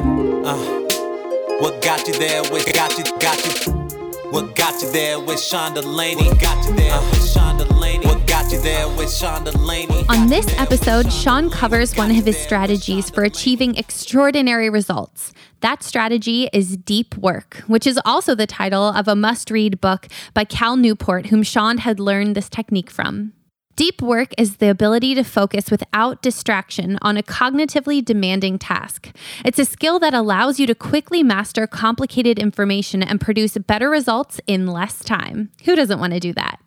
Uh, what got you there? What got you? Got you? What got you there with Sean Delaney? What got you there uh, with Sean Delaney? What got you there with Sean Delaney? On this episode, Sean covers one of his strategies for achieving extraordinary results. That strategy is deep work, which is also the title of a must read book by Cal Newport, whom Sean had learned this technique from. Deep work is the ability to focus without distraction on a cognitively demanding task. It's a skill that allows you to quickly master complicated information and produce better results in less time. Who doesn't want to do that?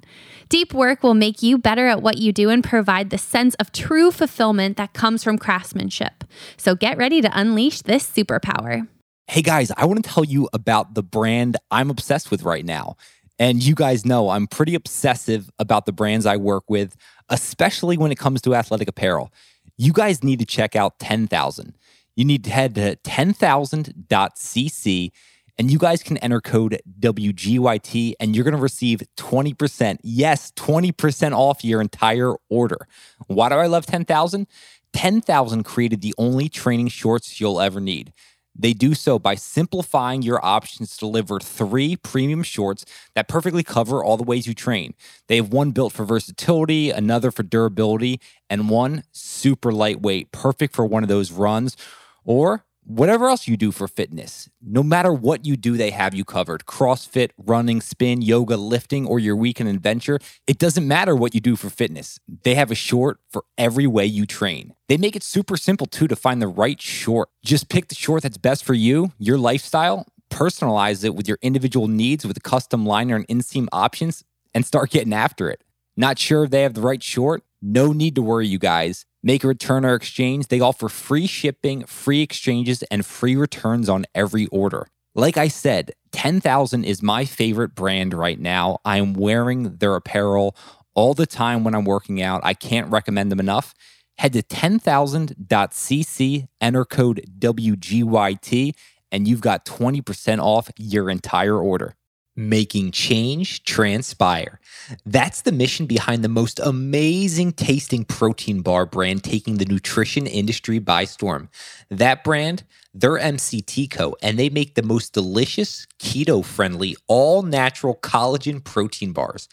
Deep work will make you better at what you do and provide the sense of true fulfillment that comes from craftsmanship. So get ready to unleash this superpower. Hey guys, I want to tell you about the brand I'm obsessed with right now. And you guys know I'm pretty obsessive about the brands I work with, especially when it comes to athletic apparel. You guys need to check out 10,000. You need to head to 10,000.cc and you guys can enter code WGYT and you're going to receive 20%. Yes, 20% off your entire order. Why do I love 10,000? 10,000 created the only training shorts you'll ever need. They do so by simplifying your options to deliver three premium shorts that perfectly cover all the ways you train. They have one built for versatility, another for durability, and one super lightweight, perfect for one of those runs or whatever else you do for fitness. No matter what you do, they have you covered. CrossFit, running, spin, yoga, lifting, or your weekend adventure. It doesn't matter what you do for fitness. They have a short for every way you train. They make it super simple too to find the right short. Just pick the short that's best for you, your lifestyle, personalize it with your individual needs with custom liner and inseam options, and start getting after it. Not sure if they have the right short? No need to worry, you guys. Make a return or exchange. They offer free shipping, free exchanges, and free returns on every order. Like I said, 10,000 is my favorite brand right now. I am wearing their apparel all the time when I'm working out. I can't recommend them enough. Head to 10,000.cc, enter code WGYT, and you've got 20% off your entire order making change transpire. That's the mission behind the most amazing tasting protein bar brand taking the nutrition industry by storm. That brand, they're MCT Co, and they make the most delicious, keto friendly, all natural collagen protein bars.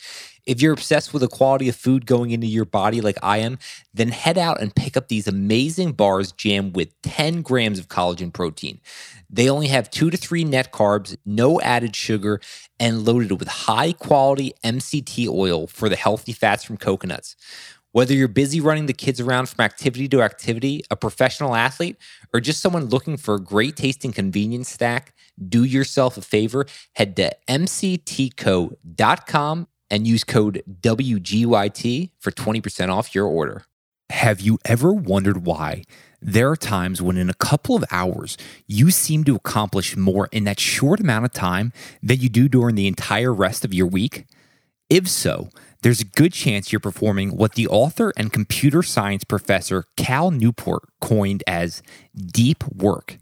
If you're obsessed with the quality of food going into your body like I am, then head out and pick up these amazing bars jammed with 10 grams of collagen protein. They only have two to three net carbs, no added sugar, and loaded with high quality MCT oil for the healthy fats from coconuts. Whether you're busy running the kids around from activity to activity, a professional athlete, or just someone looking for a great tasting convenience snack, do yourself a favor, head to mctco.com and use code WGYT for 20% off your order. Have you ever wondered why? There are times when, in a couple of hours, you seem to accomplish more in that short amount of time than you do during the entire rest of your week? If so, there's a good chance you're performing what the author and computer science professor Cal Newport coined as deep work.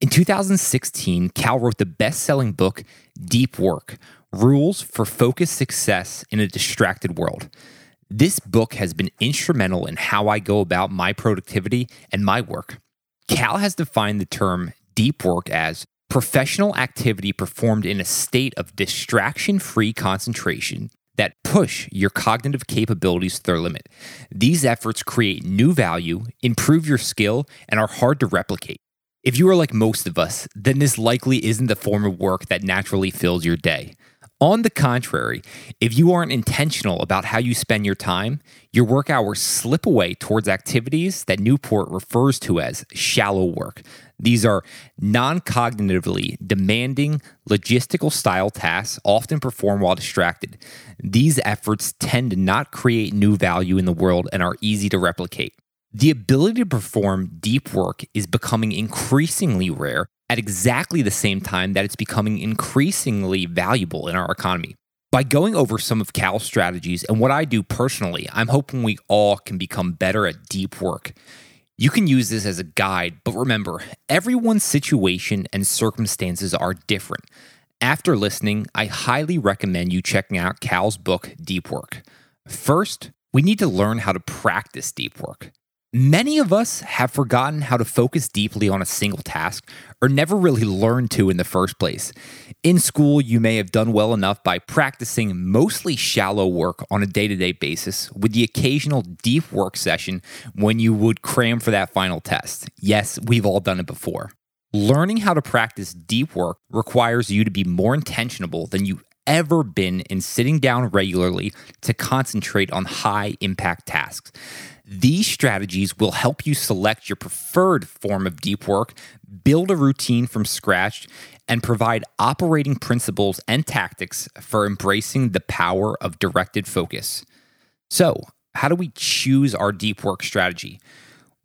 In 2016, Cal wrote the best selling book, Deep Work Rules for Focused Success in a Distracted World. This book has been instrumental in how I go about my productivity and my work. Cal has defined the term deep work as professional activity performed in a state of distraction free concentration that push your cognitive capabilities to their limit. These efforts create new value, improve your skill, and are hard to replicate. If you are like most of us, then this likely isn't the form of work that naturally fills your day. On the contrary, if you aren't intentional about how you spend your time, your work hours slip away towards activities that Newport refers to as shallow work. These are non cognitively demanding, logistical style tasks often performed while distracted. These efforts tend to not create new value in the world and are easy to replicate. The ability to perform deep work is becoming increasingly rare at exactly the same time that it's becoming increasingly valuable in our economy. By going over some of Cal's strategies and what I do personally, I'm hoping we all can become better at deep work. You can use this as a guide, but remember, everyone's situation and circumstances are different. After listening, I highly recommend you checking out Cal's book, Deep Work. First, we need to learn how to practice deep work. Many of us have forgotten how to focus deeply on a single task or never really learned to in the first place. In school, you may have done well enough by practicing mostly shallow work on a day to day basis with the occasional deep work session when you would cram for that final test. Yes, we've all done it before. Learning how to practice deep work requires you to be more intentional than you ever been in sitting down regularly to concentrate on high impact tasks. These strategies will help you select your preferred form of deep work, build a routine from scratch, and provide operating principles and tactics for embracing the power of directed focus. So, how do we choose our deep work strategy?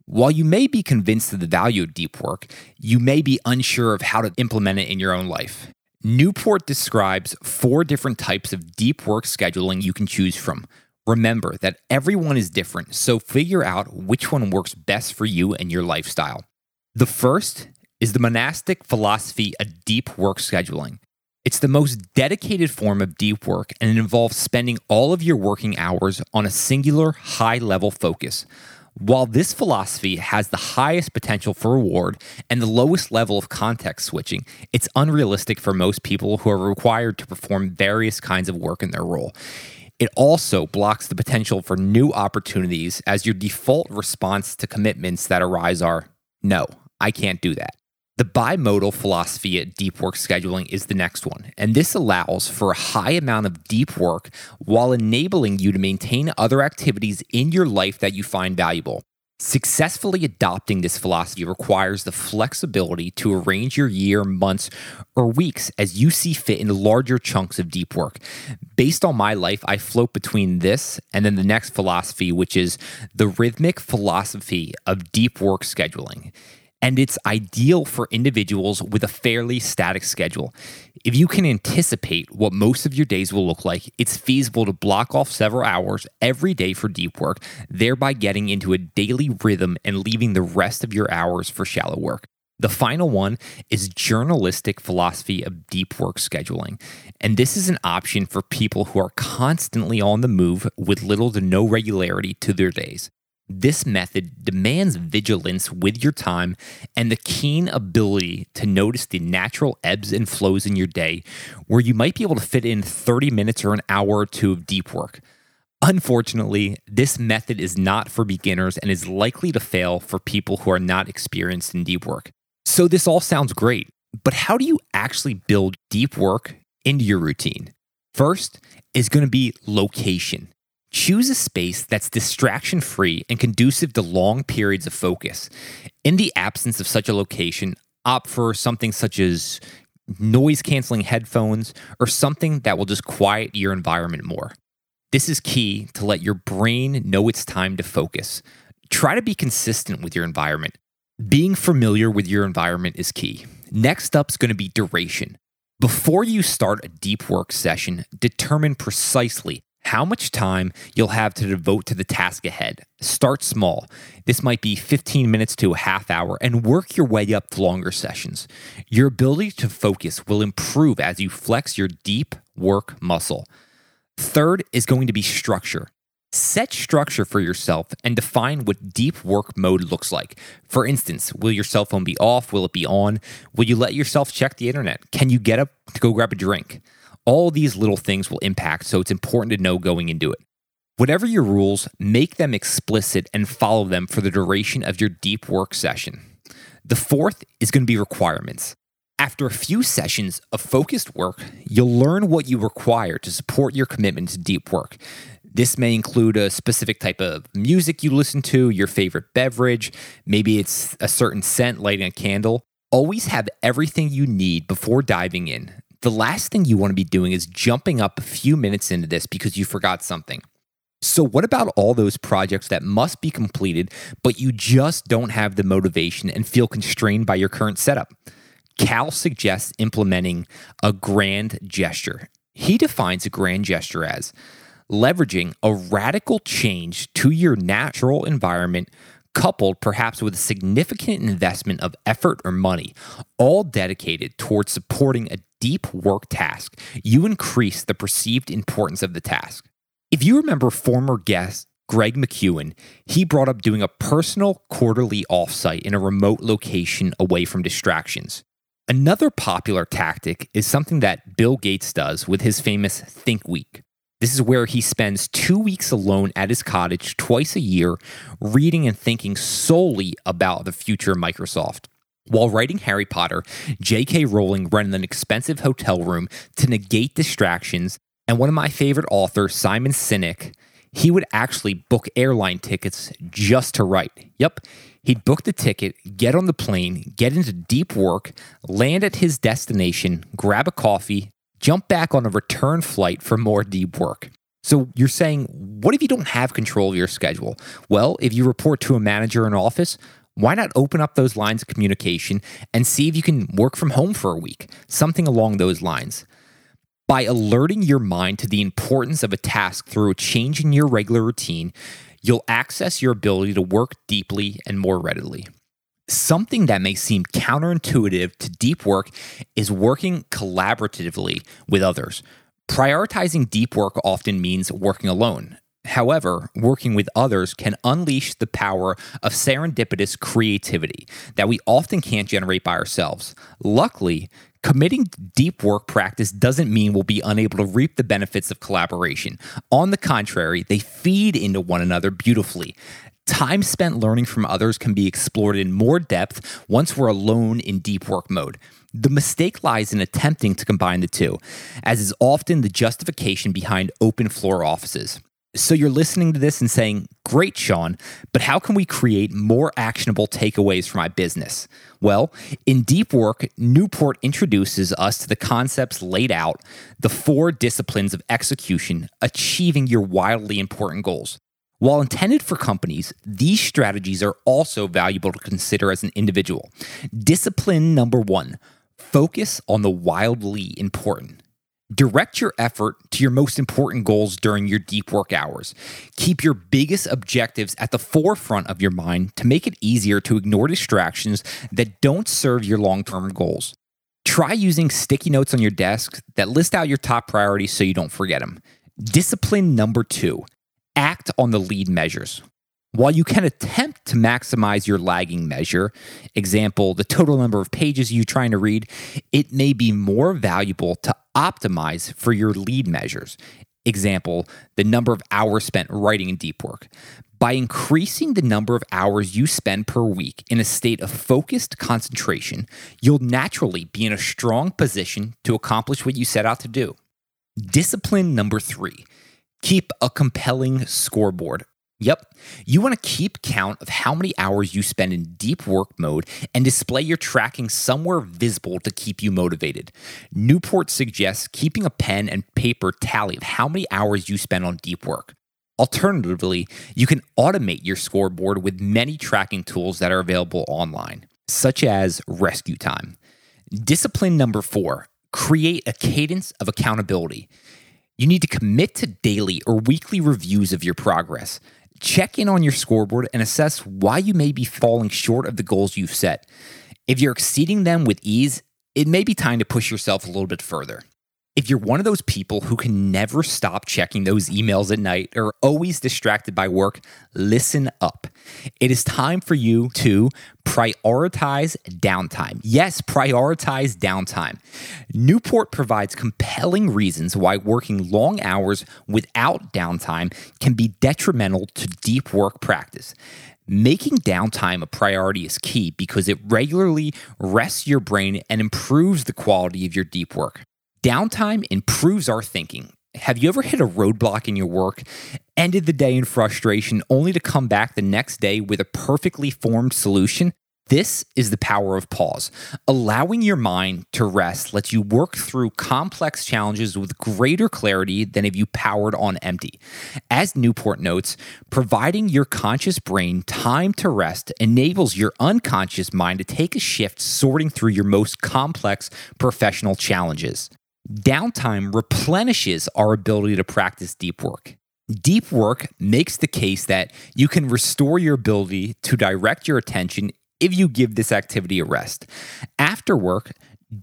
While you may be convinced of the value of deep work, you may be unsure of how to implement it in your own life. Newport describes four different types of deep work scheduling you can choose from. Remember that everyone is different, so figure out which one works best for you and your lifestyle. The first is the monastic philosophy of deep work scheduling. It's the most dedicated form of deep work and it involves spending all of your working hours on a singular high level focus. While this philosophy has the highest potential for reward and the lowest level of context switching, it's unrealistic for most people who are required to perform various kinds of work in their role. It also blocks the potential for new opportunities as your default response to commitments that arise are no, I can't do that. The bimodal philosophy at deep work scheduling is the next one, and this allows for a high amount of deep work while enabling you to maintain other activities in your life that you find valuable. Successfully adopting this philosophy requires the flexibility to arrange your year, months, or weeks as you see fit in larger chunks of deep work. Based on my life, I float between this and then the next philosophy, which is the rhythmic philosophy of deep work scheduling and it's ideal for individuals with a fairly static schedule. If you can anticipate what most of your days will look like, it's feasible to block off several hours every day for deep work, thereby getting into a daily rhythm and leaving the rest of your hours for shallow work. The final one is journalistic philosophy of deep work scheduling. And this is an option for people who are constantly on the move with little to no regularity to their days. This method demands vigilance with your time and the keen ability to notice the natural ebbs and flows in your day, where you might be able to fit in 30 minutes or an hour or two of deep work. Unfortunately, this method is not for beginners and is likely to fail for people who are not experienced in deep work. So, this all sounds great, but how do you actually build deep work into your routine? First is going to be location. Choose a space that's distraction free and conducive to long periods of focus. In the absence of such a location, opt for something such as noise canceling headphones or something that will just quiet your environment more. This is key to let your brain know it's time to focus. Try to be consistent with your environment. Being familiar with your environment is key. Next up is going to be duration. Before you start a deep work session, determine precisely how much time you'll have to devote to the task ahead. Start small. This might be 15 minutes to a half hour and work your way up to longer sessions. Your ability to focus will improve as you flex your deep work muscle. Third is going to be structure. Set structure for yourself and define what deep work mode looks like. For instance, will your cell phone be off? Will it be on? Will you let yourself check the internet? Can you get up to go grab a drink? All these little things will impact, so it's important to know going into it. Whatever your rules, make them explicit and follow them for the duration of your deep work session. The fourth is going to be requirements. After a few sessions of focused work, you'll learn what you require to support your commitment to deep work. This may include a specific type of music you listen to, your favorite beverage, maybe it's a certain scent, lighting a candle. Always have everything you need before diving in the last thing you want to be doing is jumping up a few minutes into this because you forgot something. So, what about all those projects that must be completed, but you just don't have the motivation and feel constrained by your current setup? Cal suggests implementing a grand gesture. He defines a grand gesture as leveraging a radical change to your natural environment coupled perhaps with a significant investment of effort or money, all dedicated towards supporting a deep work task, you increase the perceived importance of the task. If you remember former guest Greg McKeown, he brought up doing a personal quarterly offsite in a remote location away from distractions. Another popular tactic is something that Bill Gates does with his famous Think Week. This is where he spends two weeks alone at his cottage twice a year, reading and thinking solely about the future of Microsoft. While writing Harry Potter, J.K. Rowling rented an expensive hotel room to negate distractions, and one of my favorite authors, Simon Sinek, he would actually book airline tickets just to write. Yep, he'd book the ticket, get on the plane, get into deep work, land at his destination, grab a coffee, jump back on a return flight for more deep work. So you're saying, what if you don't have control of your schedule? Well, if you report to a manager in office, why not open up those lines of communication and see if you can work from home for a week? Something along those lines. By alerting your mind to the importance of a task through a change in your regular routine, you'll access your ability to work deeply and more readily. Something that may seem counterintuitive to deep work is working collaboratively with others. Prioritizing deep work often means working alone. However, working with others can unleash the power of serendipitous creativity that we often can't generate by ourselves. Luckily, committing deep work practice doesn't mean we'll be unable to reap the benefits of collaboration. On the contrary, they feed into one another beautifully. Time spent learning from others can be explored in more depth once we're alone in deep work mode. The mistake lies in attempting to combine the two, as is often the justification behind open floor offices. So you're listening to this and saying, Great, Sean, but how can we create more actionable takeaways for my business? Well, in Deep Work, Newport introduces us to the concepts laid out, the four disciplines of execution, achieving your wildly important goals. While intended for companies, these strategies are also valuable to consider as an individual. Discipline number one focus on the wildly important. Direct your effort to your most important goals during your deep work hours. Keep your biggest objectives at the forefront of your mind to make it easier to ignore distractions that don't serve your long term goals. Try using sticky notes on your desk that list out your top priorities so you don't forget them. Discipline number two act on the lead measures. While you can attempt to maximize your lagging measure, example, the total number of pages you're trying to read, it may be more valuable to optimize for your lead measures. Example, the number of hours spent writing in deep work. By increasing the number of hours you spend per week in a state of focused concentration, you'll naturally be in a strong position to accomplish what you set out to do. Discipline number three keep a compelling scoreboard Yep. You want to keep count of how many hours you spend in deep work mode and display your tracking somewhere visible to keep you motivated. Newport suggests keeping a pen and paper tally of how many hours you spend on deep work. Alternatively, you can automate your scoreboard with many tracking tools that are available online, such as Rescue Time. Discipline number four create a cadence of accountability. You need to commit to daily or weekly reviews of your progress. Check in on your scoreboard and assess why you may be falling short of the goals you've set. If you're exceeding them with ease, it may be time to push yourself a little bit further. If you're one of those people who can never stop checking those emails at night or always distracted by work, listen up. It is time for you to prioritize downtime. Yes, prioritize downtime. Newport provides compelling reasons why working long hours without downtime can be detrimental to deep work practice. Making downtime a priority is key because it regularly rests your brain and improves the quality of your deep work. Downtime improves our thinking. Have you ever hit a roadblock in your work, ended the day in frustration, only to come back the next day with a perfectly formed solution? This is the power of pause. Allowing your mind to rest lets you work through complex challenges with greater clarity than if you powered on empty. As Newport notes, providing your conscious brain time to rest enables your unconscious mind to take a shift sorting through your most complex professional challenges. Downtime replenishes our ability to practice deep work. Deep work makes the case that you can restore your ability to direct your attention if you give this activity a rest. After work,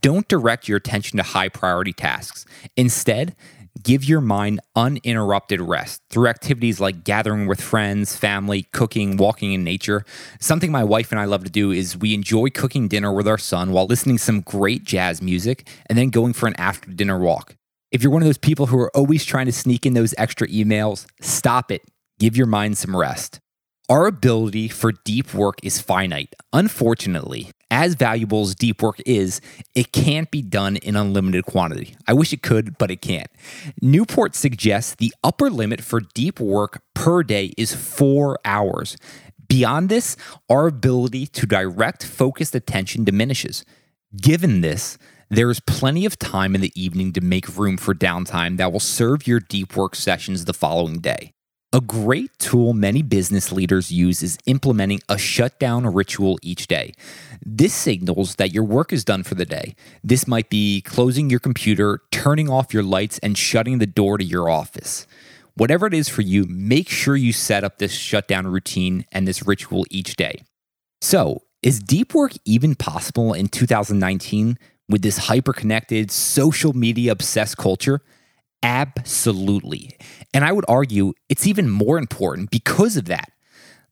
don't direct your attention to high priority tasks. Instead, Give your mind uninterrupted rest through activities like gathering with friends, family, cooking, walking in nature. Something my wife and I love to do is we enjoy cooking dinner with our son while listening to some great jazz music and then going for an after dinner walk. If you're one of those people who are always trying to sneak in those extra emails, stop it. Give your mind some rest. Our ability for deep work is finite. Unfortunately, as valuable as deep work is, it can't be done in unlimited quantity. I wish it could, but it can't. Newport suggests the upper limit for deep work per day is four hours. Beyond this, our ability to direct focused attention diminishes. Given this, there is plenty of time in the evening to make room for downtime that will serve your deep work sessions the following day. A great tool many business leaders use is implementing a shutdown ritual each day. This signals that your work is done for the day. This might be closing your computer, turning off your lights, and shutting the door to your office. Whatever it is for you, make sure you set up this shutdown routine and this ritual each day. So, is deep work even possible in 2019 with this hyper connected, social media obsessed culture? Absolutely. And I would argue it's even more important because of that.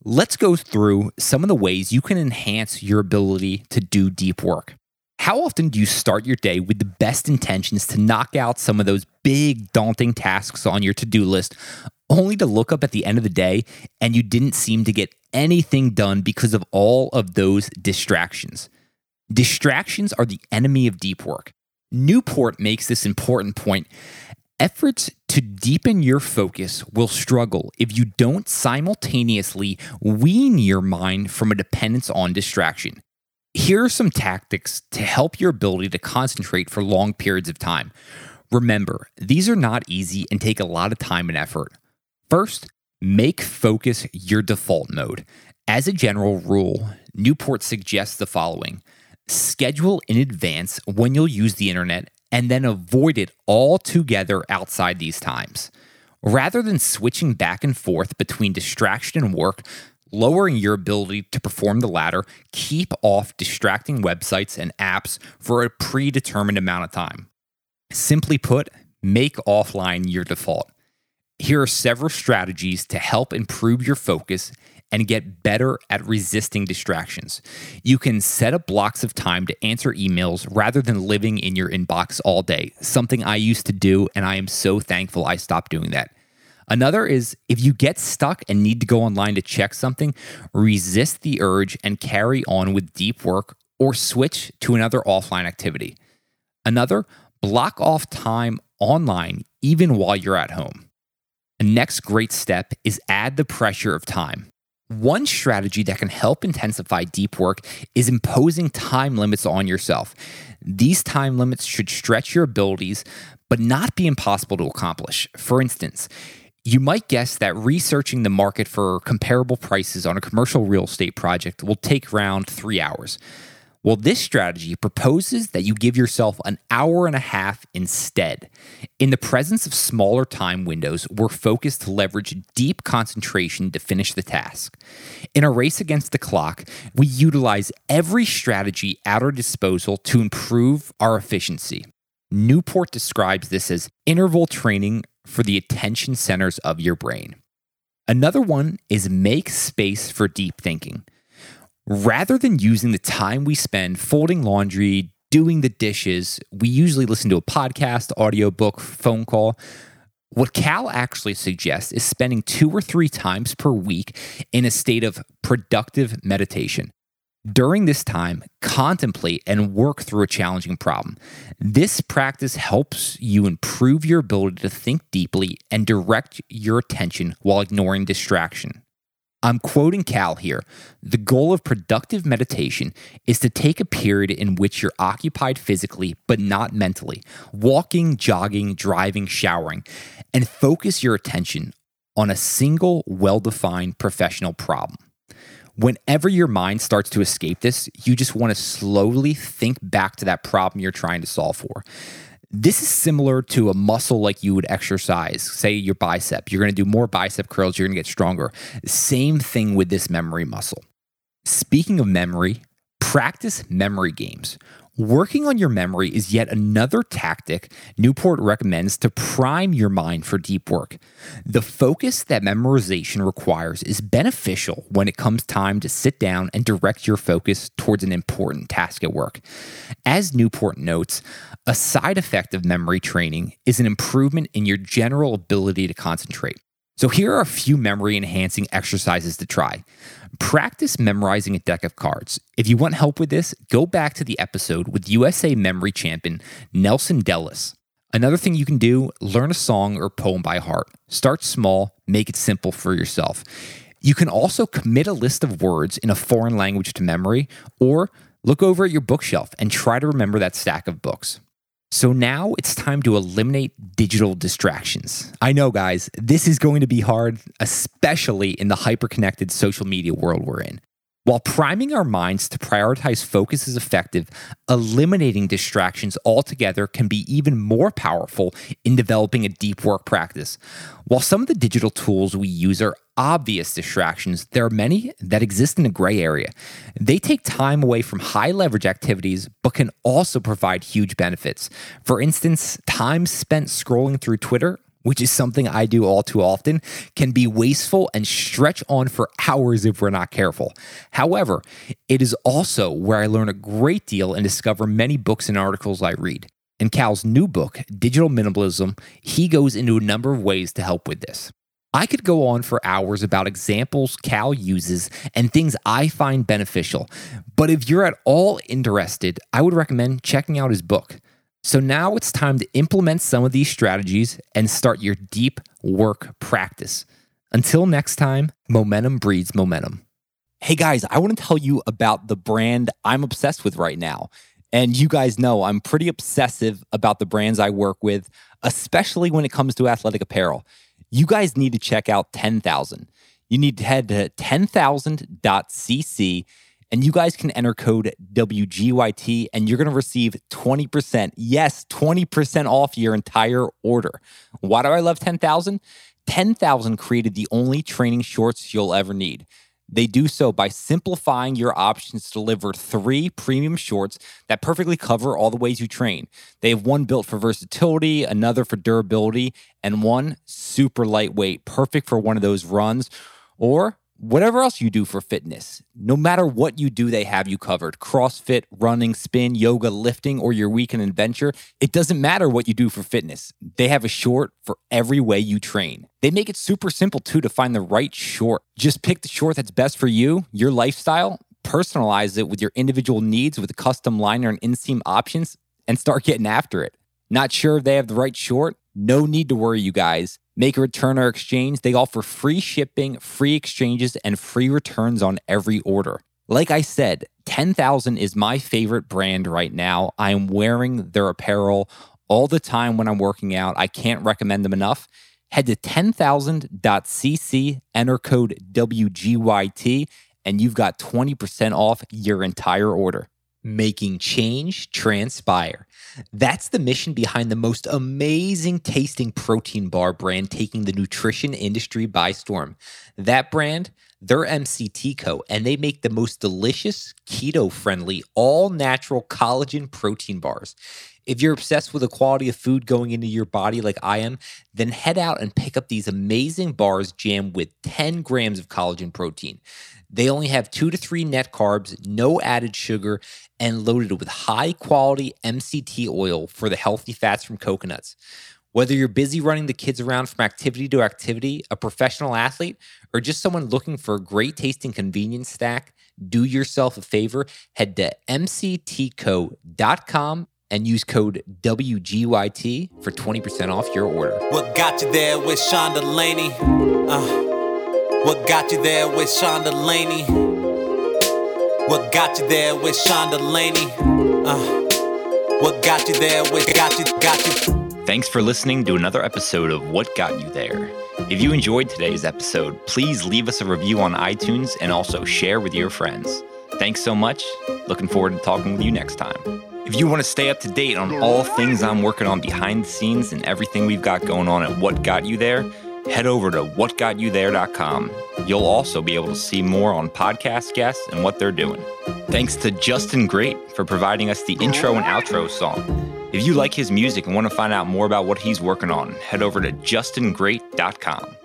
Let's go through some of the ways you can enhance your ability to do deep work. How often do you start your day with the best intentions to knock out some of those big, daunting tasks on your to do list, only to look up at the end of the day and you didn't seem to get anything done because of all of those distractions? Distractions are the enemy of deep work. Newport makes this important point. Efforts to deepen your focus will struggle if you don't simultaneously wean your mind from a dependence on distraction. Here are some tactics to help your ability to concentrate for long periods of time. Remember, these are not easy and take a lot of time and effort. First, make focus your default mode. As a general rule, Newport suggests the following schedule in advance when you'll use the internet and then avoid it altogether outside these times. Rather than switching back and forth between distraction and work, lowering your ability to perform the latter, keep off distracting websites and apps for a predetermined amount of time. Simply put, make offline your default. Here are several strategies to help improve your focus and get better at resisting distractions. You can set up blocks of time to answer emails rather than living in your inbox all day, something I used to do, and I am so thankful I stopped doing that. Another is if you get stuck and need to go online to check something, resist the urge and carry on with deep work or switch to another offline activity. Another, block off time online even while you're at home. The next great step is add the pressure of time. One strategy that can help intensify deep work is imposing time limits on yourself. These time limits should stretch your abilities, but not be impossible to accomplish. For instance, you might guess that researching the market for comparable prices on a commercial real estate project will take around three hours. Well, this strategy proposes that you give yourself an hour and a half instead. In the presence of smaller time windows, we're focused to leverage deep concentration to finish the task. In a race against the clock, we utilize every strategy at our disposal to improve our efficiency. Newport describes this as interval training for the attention centers of your brain. Another one is make space for deep thinking rather than using the time we spend folding laundry, doing the dishes, we usually listen to a podcast, audiobook, phone call. What Cal actually suggests is spending two or three times per week in a state of productive meditation. During this time, contemplate and work through a challenging problem. This practice helps you improve your ability to think deeply and direct your attention while ignoring distraction. I'm quoting Cal here. The goal of productive meditation is to take a period in which you're occupied physically, but not mentally, walking, jogging, driving, showering, and focus your attention on a single, well defined professional problem. Whenever your mind starts to escape this, you just want to slowly think back to that problem you're trying to solve for. This is similar to a muscle like you would exercise, say your bicep. You're going to do more bicep curls, you're going to get stronger. Same thing with this memory muscle. Speaking of memory, Practice memory games. Working on your memory is yet another tactic Newport recommends to prime your mind for deep work. The focus that memorization requires is beneficial when it comes time to sit down and direct your focus towards an important task at work. As Newport notes, a side effect of memory training is an improvement in your general ability to concentrate. So, here are a few memory enhancing exercises to try. Practice memorizing a deck of cards. If you want help with this, go back to the episode with USA memory champion Nelson Dellis. Another thing you can do learn a song or poem by heart. Start small, make it simple for yourself. You can also commit a list of words in a foreign language to memory, or look over at your bookshelf and try to remember that stack of books. So now it's time to eliminate digital distractions. I know, guys, this is going to be hard, especially in the hyper-connected social media world we're in. While priming our minds to prioritize focus is effective, eliminating distractions altogether can be even more powerful in developing a deep work practice. While some of the digital tools we use are obvious distractions, there are many that exist in a gray area. They take time away from high leverage activities, but can also provide huge benefits. For instance, time spent scrolling through Twitter which is something I do all too often, can be wasteful and stretch on for hours if we're not careful. However, it is also where I learn a great deal and discover many books and articles I read. In Cal's new book, Digital Minimalism, he goes into a number of ways to help with this. I could go on for hours about examples Cal uses and things I find beneficial, but if you're at all interested, I would recommend checking out his book. So now it's time to implement some of these strategies and start your deep work practice. Until next time, momentum breeds momentum. Hey guys, I want to tell you about the brand I'm obsessed with right now. And you guys know I'm pretty obsessive about the brands I work with, especially when it comes to athletic apparel you guys need to check out 10,000. You need to head to 10,000.cc and you guys can enter code WGYT and you're going to receive 20%. Yes, 20% off your entire order. Why do I love 10,000? 10,000 created the only training shorts you'll ever need. They do so by simplifying your options to deliver three premium shorts that perfectly cover all the ways you train. They have one built for versatility, another for durability, and one super lightweight, perfect for one of those runs or whatever else you do for fitness. No matter what you do, they have you covered. CrossFit, running, spin, yoga, lifting, or your weekend adventure. It doesn't matter what you do for fitness. They have a short for every way you train. They make it super simple too to find the right short. Just pick the short that's best for you, your lifestyle, personalize it with your individual needs with custom liner and inseam options, and start getting after it. Not sure if they have the right short? No need to worry, you guys. Make a return or exchange. They offer free shipping, free exchanges, and free returns on every order. Like I said, 10,000 is my favorite brand right now. I am wearing their apparel all the time when I'm working out. I can't recommend them enough. Head to 10,000.cc, enter code WGYT, and you've got 20% off your entire order making change transpire. That's the mission behind the most amazing tasting protein bar brand taking the nutrition industry by storm. That brand, they're MCT Co, and they make the most delicious, keto friendly, all natural collagen protein bars. If you're obsessed with the quality of food going into your body like I am, then head out and pick up these amazing bars jammed with 10 grams of collagen protein. They only have two to three net carbs, no added sugar, and loaded with high quality MCT oil for the healthy fats from coconuts. Whether you're busy running the kids around from activity to activity, a professional athlete, or just someone looking for a great tasting convenience snack, do yourself a favor, head to mctco.com and use code WGYT for 20% off your order. What got you there with Sean Delaney? Uh, what got you there with Sean Delaney? What got you there with Sean Delaney? Uh, what got you there with got you, got you? Thanks for listening to another episode of What Got You There. If you enjoyed today's episode, please leave us a review on iTunes and also share with your friends. Thanks so much. Looking forward to talking with you next time. If you want to stay up to date on all things I'm working on behind the scenes and everything we've got going on at What Got You There, head over to whatgotyouthere.com. You'll also be able to see more on podcast guests and what they're doing. Thanks to Justin Great for providing us the intro and outro song. If you like his music and want to find out more about what he's working on, head over to justingreat.com.